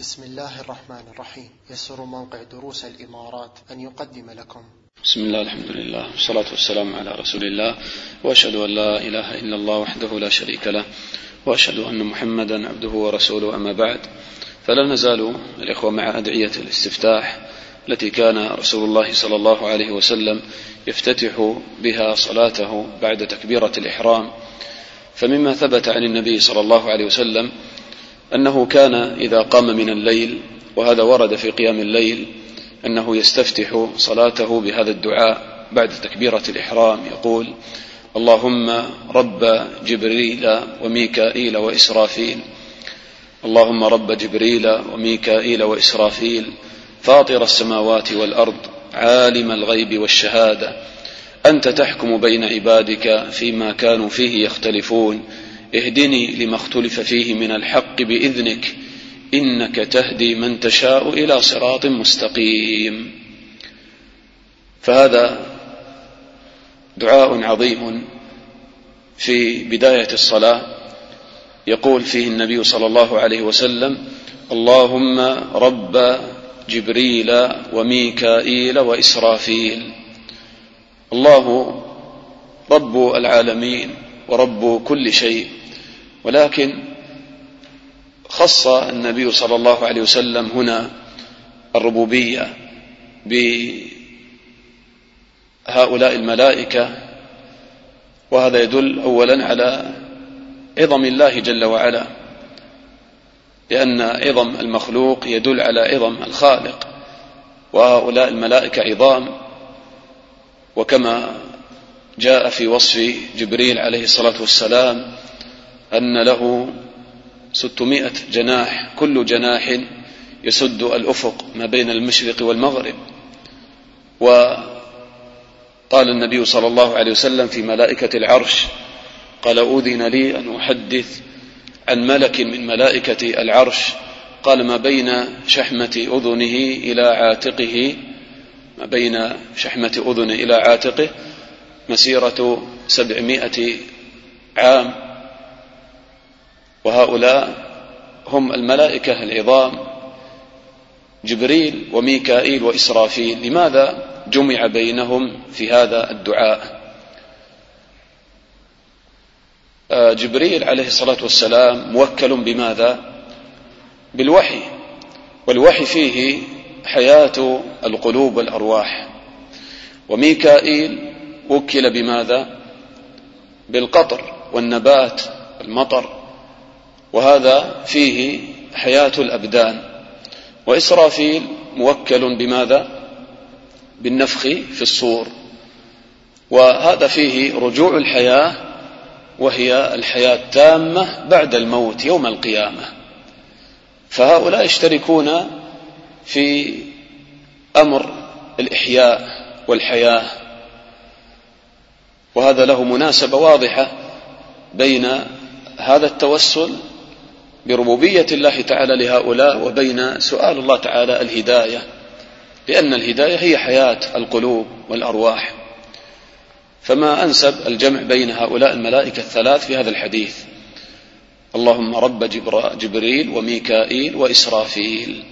بسم الله الرحمن الرحيم. يسر موقع دروس الإمارات أن يقدم لكم. بسم الله الحمد لله. والصلاة والسلام على رسول الله. وأشهد أن لا إله إلا الله وحده لا شريك له. وأشهد أن محمدا عبده ورسوله. أما بعد فلا نزال الإخوة مع أدعية الاستفتاح التي كان رسول الله صلى الله عليه وسلم يفتتح بها صلاته بعد تكبيرة الإحرام. فمما ثبت عن النبي صلى الله عليه وسلم أنه كان إذا قام من الليل وهذا ورد في قيام الليل أنه يستفتح صلاته بهذا الدعاء بعد تكبيرة الإحرام. يقول اللهم رب جبريل وميكائيل وإسرافيل اللهم رب جبريل وميكائيل وإسرافيل فاطر السماوات والأرض عالم الغيب والشهادة أنت تحكم بين عبادك فيما كانوا فيه يختلفون. اهدني لما اختلف فيه من الحق بإذنك إنك تهدي من تشاء إلى صراط مستقيم. فهذا دعاء عظيم في بداية الصلاة. يقول فيه النبي صلى الله عليه وسلم اللهم رب جبريل وميكائيل وإسرافيل. الله رب العالمين ورب كل شيء. ولكن خص النبي صلى الله عليه وسلم هنا الربوبية بهؤلاء الملائكة وهذا يدل اولا على عظم الله جل وعلا لأن عظم المخلوق يدل على عظم الخالق وهؤلاء الملائكة عظام وكما جاء في وصف جبريل عليه الصلاة والسلام أن له ستمائة جناح كل جناح يسد الأفق ما بين المشرق والمغرب. وقال النبي صلى الله عليه وسلم في ملائكة العرش قال أذن لي أن أحدث عن ملك من ملائكة العرش. قال ما بين شحمة أذنه إلى عاتقه ما بين شحمة أذنه إلى عاتقه مسيرة سبعمائة عام. وهؤلاء هم الملائكة العظام جبريل وميكائيل وإسرافيل. لماذا جمع بينهم في هذا الدعاء؟ آه، جبريل عليه الصلاة والسلام موكل بماذا؟ بالوحي والوحي فيه حياة القلوب والأرواح. وميكائيل وكل بماذا؟ بالقطر والنبات والمطر وهذا فيه حياة الأبدان. وإسرافيل موكل بماذا؟ بالنفخ في الصور. وهذا فيه رجوع الحياة وهي الحياة التامة بعد الموت يوم القيامة. فهؤلاء يشتركون في أمر الإحياء والحياة. وهذا له مناسبة واضحة بين هذا التوسل بربوبية الله تعالى لهؤلاء وبين سؤال الله تعالى الهداية لأن الهداية هي حياة القلوب والأرواح. فما أنسب الجمع بين هؤلاء الملائكة الثلاث في هذا الحديث؟ اللهم رب جبريل وميكائيل وإسرافيل.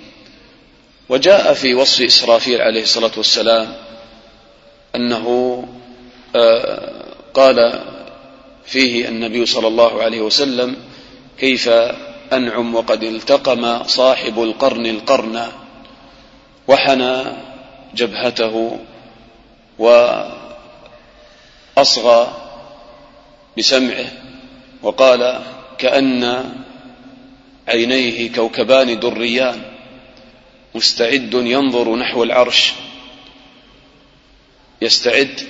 وجاء في وصف إسرافيل عليه الصلاة والسلام أنه آه، قال فيه النبي صلى الله عليه وسلم كيف أنعم وقد التقم صاحب القرن القرن وحنى جبهته وأصغى بسمعه وقال كأن عينيه كوكبان دريان مستعد ينظر نحو العرش يستعد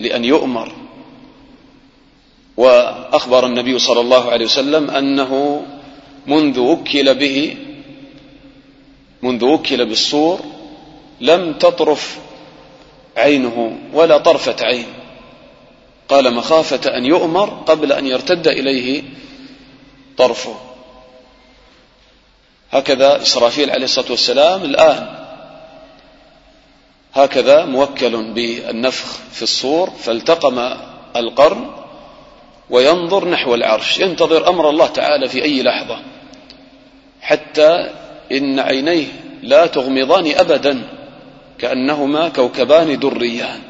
لأن يؤمر وأخبر النبي صلى الله عليه وسلم أنه منذ وكل به منذ وكل بالصور لم تطرف عينه ولا طرفة عين. قال مخافة أن يؤمر قبل أن يرتد إليه طرفه. هكذا إسرافيل عليه الصلاة والسلام الآن. هكذا موكل بالنفخ في الصور فالتقم القرن وينظر نحو العرش. ينتظر أمر الله تعالى في أي لحظة. حتى إن عينيه لا تغمضان أبدا كأنهما كوكبان دريان.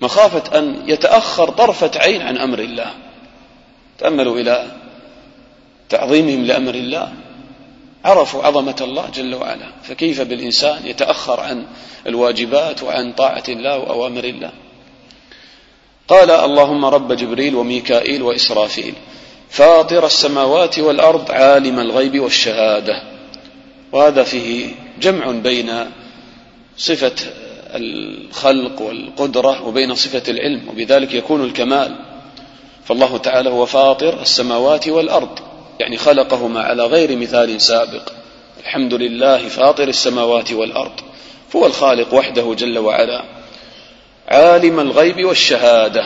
مخافة أن يتأخر طرفة عين عن أمر الله. تأملوا إلى تعظيمهم لأمر الله. عرفوا عظمة الله جل وعلا. فكيف بالإنسان يتأخر عن الواجبات وعن طاعة الله وأوامر الله؟ قال اللهم رب جبريل وميكائيل وإسرافيل. فاطر السماوات والأرض عالم الغيب والشهادة. وهذا فيه جمع بين صفة الخلق والقدرة وبين صفة العلم وبذلك يكون الكمال. فالله تعالى هو فاطر السماوات والأرض يعني خلقهما على غير مثال سابق. الحمد لله فاطر السماوات والأرض هو الخالق وحده جل وعلا. عالم الغيب والشهادة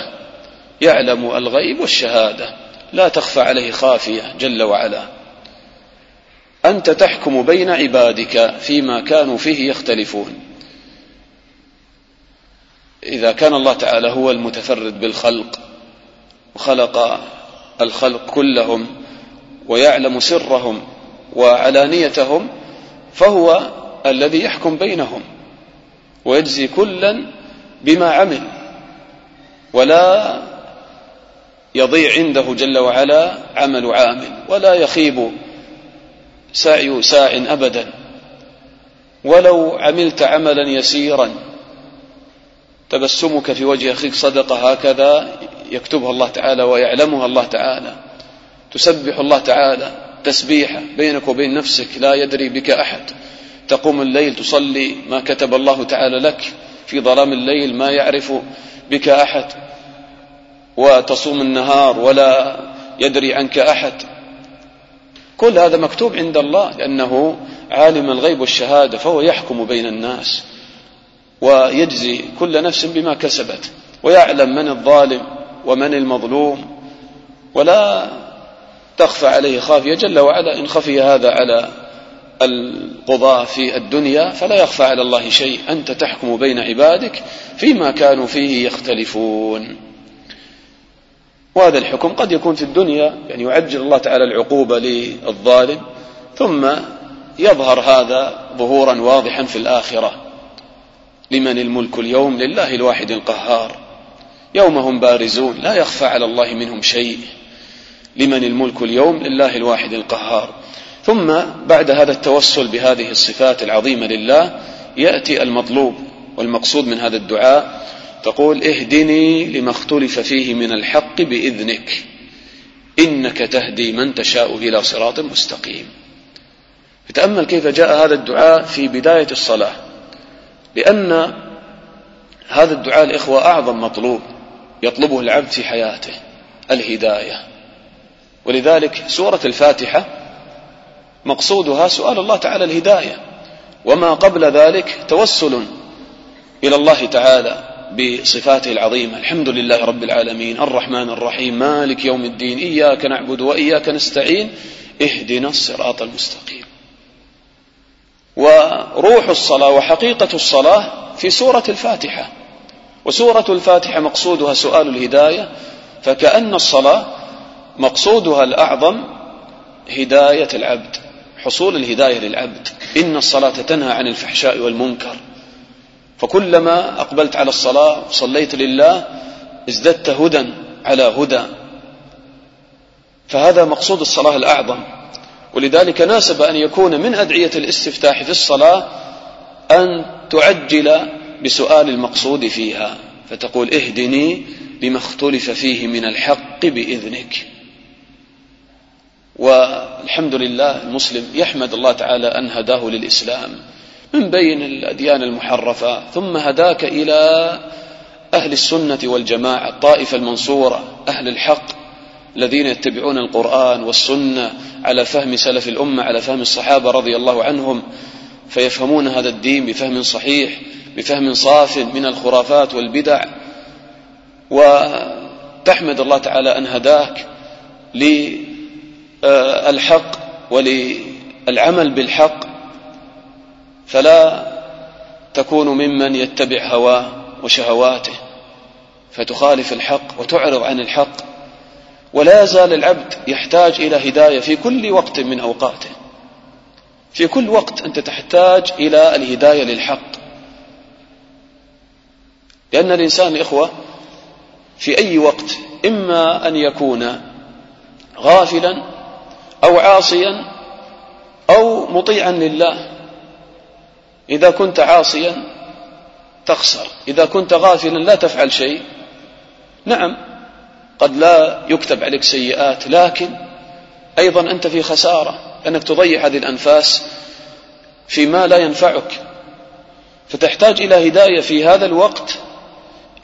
يعلم الغيب والشهادة. لا تخفى عليه خافية جل وعلا. أنت تحكم بين عبادك فيما كانوا فيه يختلفون. إذا كان الله تعالى هو المتفرد بالخلق وخلق الخلق كلهم ويعلم سرهم وعلانيتهم فهو الذي يحكم بينهم ويجزي كلا بما عمل ولا يضيع عنده جل وعلا عمل عامل ولا يخيب سعي ساع أبدا. ولو عملت عملا يسيرا تبسمك في وجه أخيك صدقه هكذا يكتبها الله تعالى ويعلمها الله تعالى. تسبح الله تعالى تسبيحه بينك وبين نفسك لا يدري بك أحد. تقوم الليل تصلي ما كتب الله تعالى لك. في ظلام الليل ما يعرف بك أحد. وتصوم النهار ولا يدري عنك أحد. كل هذا مكتوب عند الله لأنه عالم الغيب والشهادة فهو يحكم بين الناس ويجزي كل نفس بما كسبت ويعلم من الظالم ومن المظلوم ولا تخفى عليه خافية. جل وعلا إن خفي هذا على القضاة في الدنيا فلا يخفى على الله شيء. أنت تحكم بين عبادك فيما كانوا فيه يختلفون. وهذا الحكم قد يكون في الدنيا يعني يعجل الله تعالى العقوبة للظالم ثم يظهر هذا ظهورا واضحا في الآخرة. لمن الملك اليوم؟ لله الواحد القهار. يوم هم بارزون لا يخفى على الله منهم شيء. لمن الملك اليوم؟ لله الواحد القهار. ثم بعد هذا التوسل بهذه الصفات العظيمة لله يأتي المطلوب والمقصود من هذا الدعاء تقول اهدني لما اختلف فيه من الحق بإذنك. إنك تهدي من تشاء إلى صراط مستقيم. تامل كيف جاء هذا الدعاء في بداية الصلاة. لأن هذا الدعاء الإخوة أعظم مطلوب يطلبه العبد في حياته الهداية. ولذلك سورة الفاتحة مقصودها سؤال الله تعالى الهداية. وما قبل ذلك توسل إلى الله تعالى. بصفاته العظيمة. الحمد لله رب العالمين. الرحمن الرحيم. مالك يوم الدين. إياك نعبد وإياك نستعين. اهدنا الصراط المستقيم. وروح الصلاة وحقيقة الصلاة في سورة الفاتحة. وسورة الفاتحة مقصودها سؤال الهداية. فكأن الصلاة مقصودها الأعظم هداية العبد. حصول الهداية للعبد. إن الصلاة تنهى عن الفحشاء والمنكر. فكلما أقبلت على الصلاة وصليت لله ازددت هدى على هدى. فهذا مقصود الصلاة الأعظم. ولذلك ناسب أن يكون من أدعية الاستفتاح في الصلاة أن تعجل بسؤال المقصود فيها فتقول اهدني لما اختلف فيه من الحق بإذنك. والحمد لله المسلم يحمد الله تعالى أن هداه للإسلام. من بين الأديان المحرفة ثم هداك إلى أهل السنة والجماعة الطائفة المنصورة أهل الحق الذين يتبعون القرآن والسنة على فهم سلف الأمة على فهم الصحابة رضي الله عنهم فيفهمون هذا الدين بفهم صحيح بفهم صاف من الخرافات والبدع. وتحمد الله تعالى أن هداك الحق وللعمل بالحق. فلا تكون ممن يتبع هواه وشهواته فتخالف الحق وتعرض عن الحق ولا يزال العبد يحتاج إلى هداية في كل وقت من أوقاته. في كل وقت أنت تحتاج إلى الهداية للحق. لأن الإنسان إخوة في أي وقت إما أن يكون غافلا أو عاصيا أو مطيعا لله إذا كنت عاصيا تخسر إذا كنت غافلا لا تفعل شيء. نعم قد لا يكتب عليك سيئات لكن أيضا أنت في خسارة أنك تضيع هذه الأنفاس فيما لا ينفعك. فتحتاج إلى هداية في هذا الوقت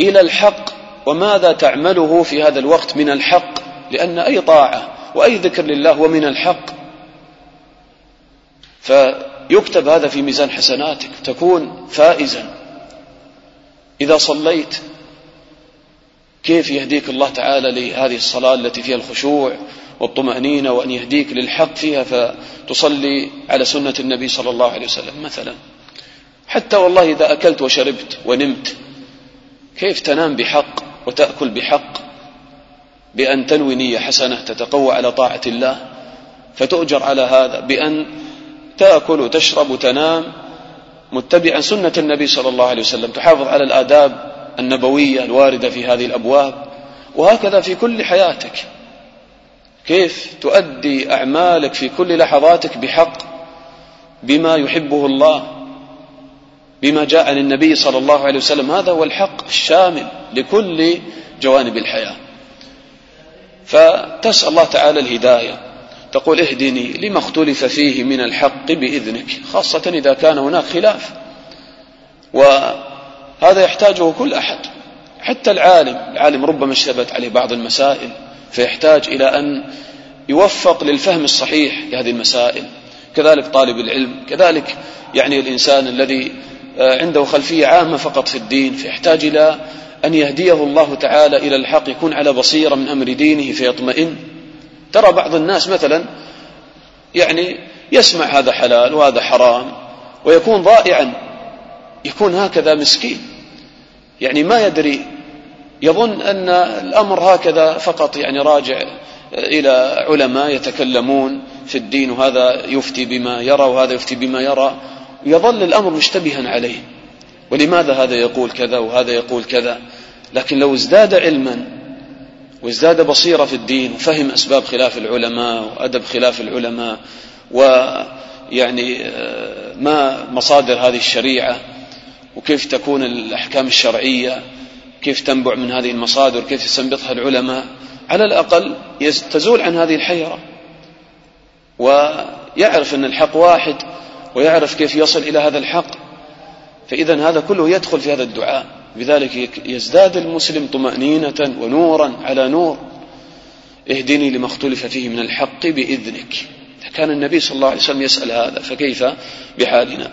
إلى الحق. وماذا تعمله في هذا الوقت من الحق؟ لأن أي طاعة وأي ذكر لله هو من الحق. فيكتب هذا في ميزان حسناتك تكون فائزا. إذا صليت كيف يهديك الله تعالى لهذه الصلاة التي فيها الخشوع والطمأنينة وأن يهديك للحق فيها فتصلي على سنة النبي صلى الله عليه وسلم مثلا. حتى والله إذا أكلت وشربت ونمت كيف تنام بحق وتأكل بحق بأن تنوي نية حسنة تتقوى على طاعة الله؟ فتؤجر على هذا بأن تأكل وتشرب وتنام متبعا سنة النبي صلى الله عليه وسلم تحافظ على الآداب النبوية الواردة في هذه الأبواب وهكذا في كل حياتك. كيف تؤدي أعمالك في كل لحظاتك بحق بما يحبه الله بما جاء عن النبي صلى الله عليه وسلم. هذا هو الحق الشامل لكل جوانب الحياة. فتسأل الله تعالى الهداية. تقول اهدني لما اختلف فيه من الحق بإذنك؟ خاصة إذا كان هناك خلاف. وهذا يحتاجه كل أحد حتى العالم. العالم ربما اشتبت عليه بعض المسائل فيحتاج إلى أن يوفق للفهم الصحيح لهذه المسائل. كذلك طالب العلم كذلك يعني الإنسان الذي آه، عنده خلفية عامة فقط في الدين فيحتاج إلى أن يهديه الله تعالى إلى الحق يكون على بصيرة من أمر دينه فيطمئن. ترى بعض الناس مثلا يعني يسمع هذا حلال وهذا حرام ويكون ضائعا يكون هكذا مسكين. يعني ما يدري يظن أن الأمر هكذا فقط يعني راجع إلى علماء يتكلمون في الدين وهذا يفتي بما يرى وهذا يفتي بما يرى. يظل الأمر مشتبها عليه. ولماذا هذا يقول كذا وهذا يقول كذا؟ لكن لو ازداد علما وازداد بصيرة في الدين وفهم أسباب خلاف العلماء وأدب خلاف العلماء ويعني آه، ما مصادر هذه الشريعة وكيف تكون الأحكام الشرعية كيف تنبع من هذه المصادر كيف يستنبطها العلماء على الأقل تزول عن هذه الحيرة. ويعرف أن الحق واحد ويعرف كيف يصل إلى هذا الحق. فإذا هذا كله يدخل في هذا الدعاء. بذلك يزداد المسلم طمأنينة ونورا على نور. اهدني لما اختلف فيه من الحق بإذنك. كان النبي صلى الله عليه وسلم يسأل هذا فكيف بحالنا؟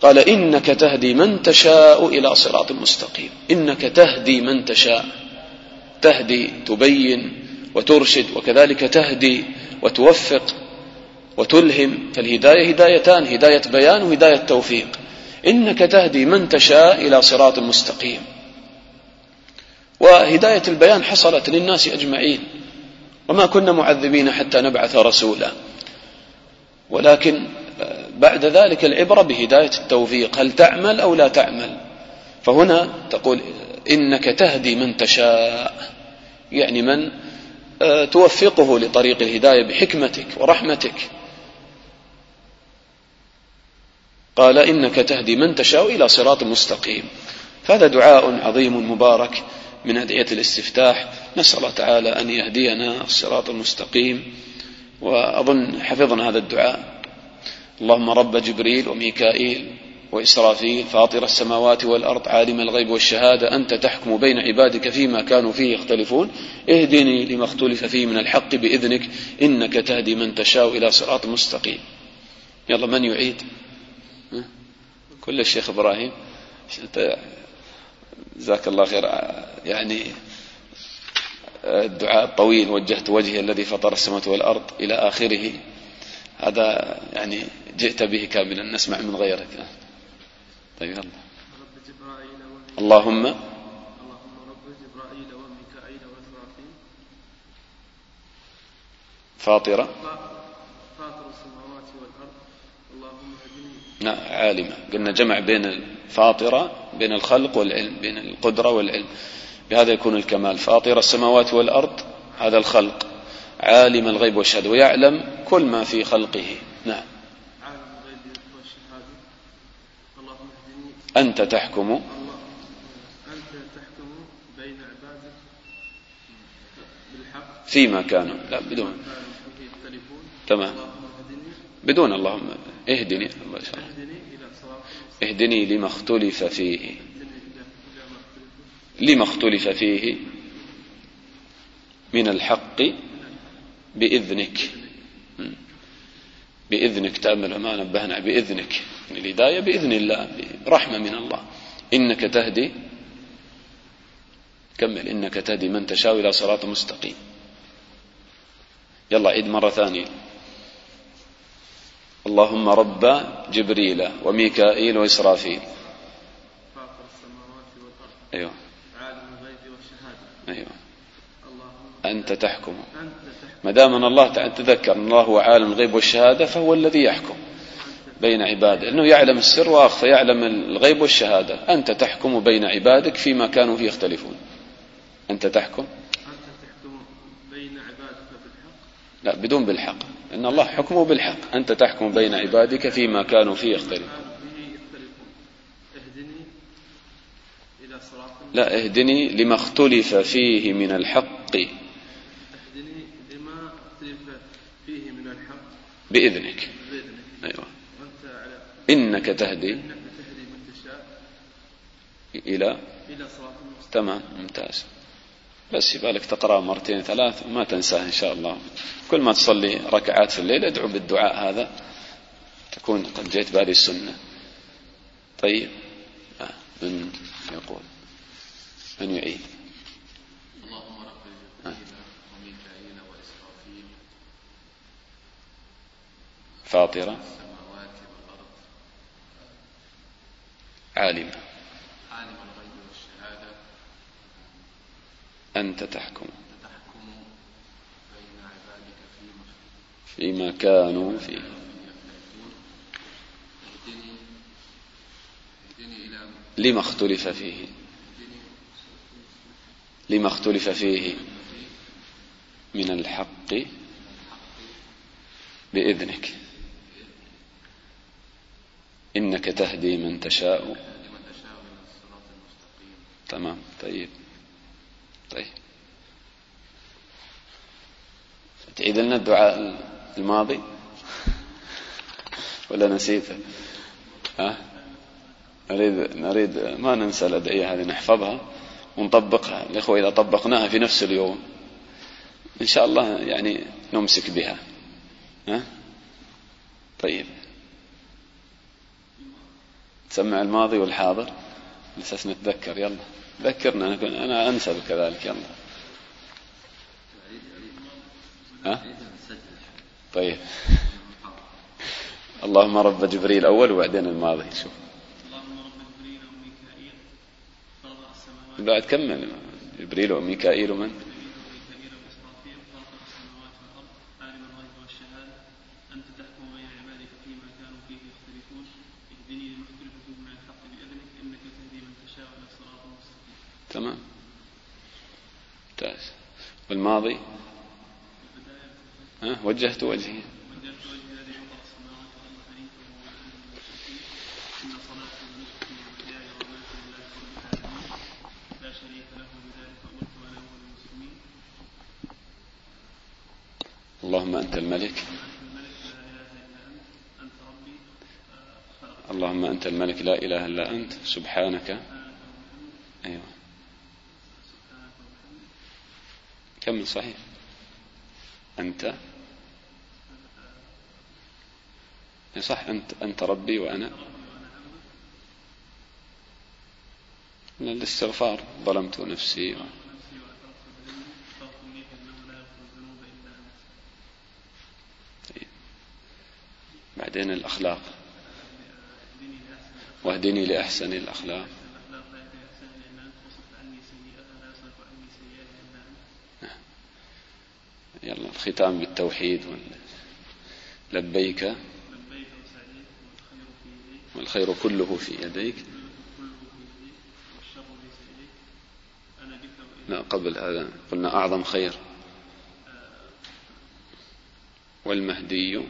قال إنك تهدي من تشاء إلى صراط مستقيم. إنك تهدي من تشاء. تهدي تبين وترشد وكذلك تهدي وتوفق وتلهم. فالهداية هدايتان هداية بيان وهداية توفيق. إنك تهدي من تشاء إلى صراط مستقيم. وهداية البيان حصلت للناس أجمعين. وما كنا معذبين حتى نبعث رسولا. ولكن بعد ذلك العبرة بهداية التوفيق هل تعمل أو لا تعمل؟ فهنا تقول إنك تهدي من تشاء. يعني من آه، توفقه لطريق الهداية بحكمتك ورحمتك. قال إنك تهدي من تشاء إلى صراط مستقيم. فهذا دعاء عظيم مبارك من أدعية الاستفتاح. نسأل الله تعالى أن يهدينا الصراط المستقيم. وأظن حفظنا هذا الدعاء. اللهم رب جبريل وميكائيل وإسرافيل فاطر السماوات والأرض عالم الغيب والشهادة أنت تحكم بين عبادك فيما كانوا فيه يختلفون. اهدني لما اختلف فيه من الحق بإذنك إنك تهدي من تشاء إلى صراط مستقيم. يلا من يعيد؟ كل الشيخ إبراهيم جزاك الله خير يعني الدعاء الطويل وجهت وجهي الذي فطر السماوات والأرض إلى آخره. هذا يعني جئت به كاملا نسمع من غيرك. طيب يلا. اللهم فاطرة. فاطر السماوات والأرض. نعم عالمة. قلنا جمع بين الفاطرة بين الخلق والعلم بين القدرة والعلم. بهذا يكون الكمال. فاطر السماوات والأرض هذا الخلق. عالم الغيب والشهادة. ويعلم كل ما في خلقه. نعم. أنت تحكم. أنت تحكم بين عبادك بالحق فيما كانوا. لا بدون. تمام. بدون اللهم. اهدني اهدني لما اختلف فيه. لما اختلف فيه من الحق بإذنك. بإذنك تأمل ما نبهنا بإذنك. يعني الهداية بإذن الله برحمة من الله. إنك تهدي كمل. إنك تهدي من تشاء إلى صراط مستقيم. يلا عيد مرة ثانية. اللهم رب جبريل وميكائيل وإسرافيل. فاطر السماوات والأرض أيوه. عالم الغيب والشهادة اللهم أنت تحكم. ما دام أن الله تذكر أن الله هو عالم الغيب والشهادة فهو الذي يحكم بين عباده. لأنه يعلم السر وأخفى يعلم الغيب والشهادة. أنت تحكم بين عبادك فيما كانوا فيه يختلفون. أنت تحكم؟ أنت تحكم بين عبادك بالحق؟ لا بدون بالحق. إن الله حكمه بالحق. أنت تحكم بين عبادك فيما كانوا فيه يختلفون. لا اهدني لما اختلف فيه من الحق. اهدني لما اختلف فيه من الحق بإذنك. بإذنك أيوة. وأنت على إنك تهدي إنك تهدي من تشاء إلى إلى صراط تمام ممتاز. بس يبالك تقرأ مرتين ثلاث وما تنساه إن شاء الله. كل ما تصلي ركعات في الليل ادعو بالدعاء هذا تكون قد جئت بهذه السنة. طيب. آه، من يقول؟ من يعيد؟ اللهم رب وميكائيل وإسرافيل. فاطرة. عالمة عالم الغيب والشهادة أنت تحكم. فيما كانوا فيه. لما اختلف فيه؟ لما اختلف فيه من الحق بإذنك. إنك تهدي من تشاء. تمام طيب. طيب. تعيد لنا الدعاء الماضي؟ ولا نسيته ها؟ نريد نريد ما ننسى الأدعية هذه نحفظها ونطبقها. الإخوة إذا طبقناها في نفس اليوم إن شاء الله يعني نمسك بها. ها؟ طيب. تسمع الماضي والحاضر؟ لساس نتذكر. يلا. ذكرنا أنا, أنسى كذلك يلا. ها؟ طيب. اللهم رب جبريل أول وبعدين الماضي شوف. اللهم رب جبريل وميكائيل فرض السماوات بعد كمل جبريل وميكائيل ومن وميكائيل وإسرافيل فاطر السماوات والأرض عالم الغيب والشهادة أنت تحكم بين عبادك فيما كانوا فيه يختلفون اهدني لما اختلف فيه من الحق بإذنك إنك تهدي من تشاء إلى صراط مستقيم تمام ممتاز والماضي ها وجهت وجهي وجهت وجهي الذي فطر السماوات والأرض حنيفا وهو الدين المستقيم إن صلاتي ونسكي ومحياي ومماتي لله رب العالمين لا شريك له بذلك أمرت وأنا أول المسلمين اللهم أنت الملك أنت الملك لا إله إلا أنت أنت ربي آه، خلقت اللهم أنت الملك لا إله إلا أنت سبحانك. أيوة سبحانك وبحمدك كمل صحيح؟ أنت؟ إيه صح أنت أنت ربي وأنا. من الاستغفار ظلمت نفسي و... بعدين الأخلاق. واهدني لأحسن الأخلاق الأخلاق لا يهدي أحسن لأن أنت وصفت عني سيئها لا يصرف عني سيئها إلا أنت يلا الختام بالتوحيد. لبيك لبيك. وسعديك الخير كله في يديك. لا قبل هذا قلنا أعظم خير. والمهدي.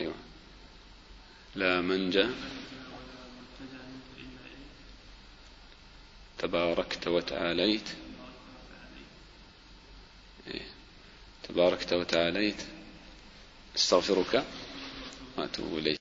أيوة. لا إليك تباركت وتعاليت. تباركت وتعاليت. استغفرك. وأتوب إليك.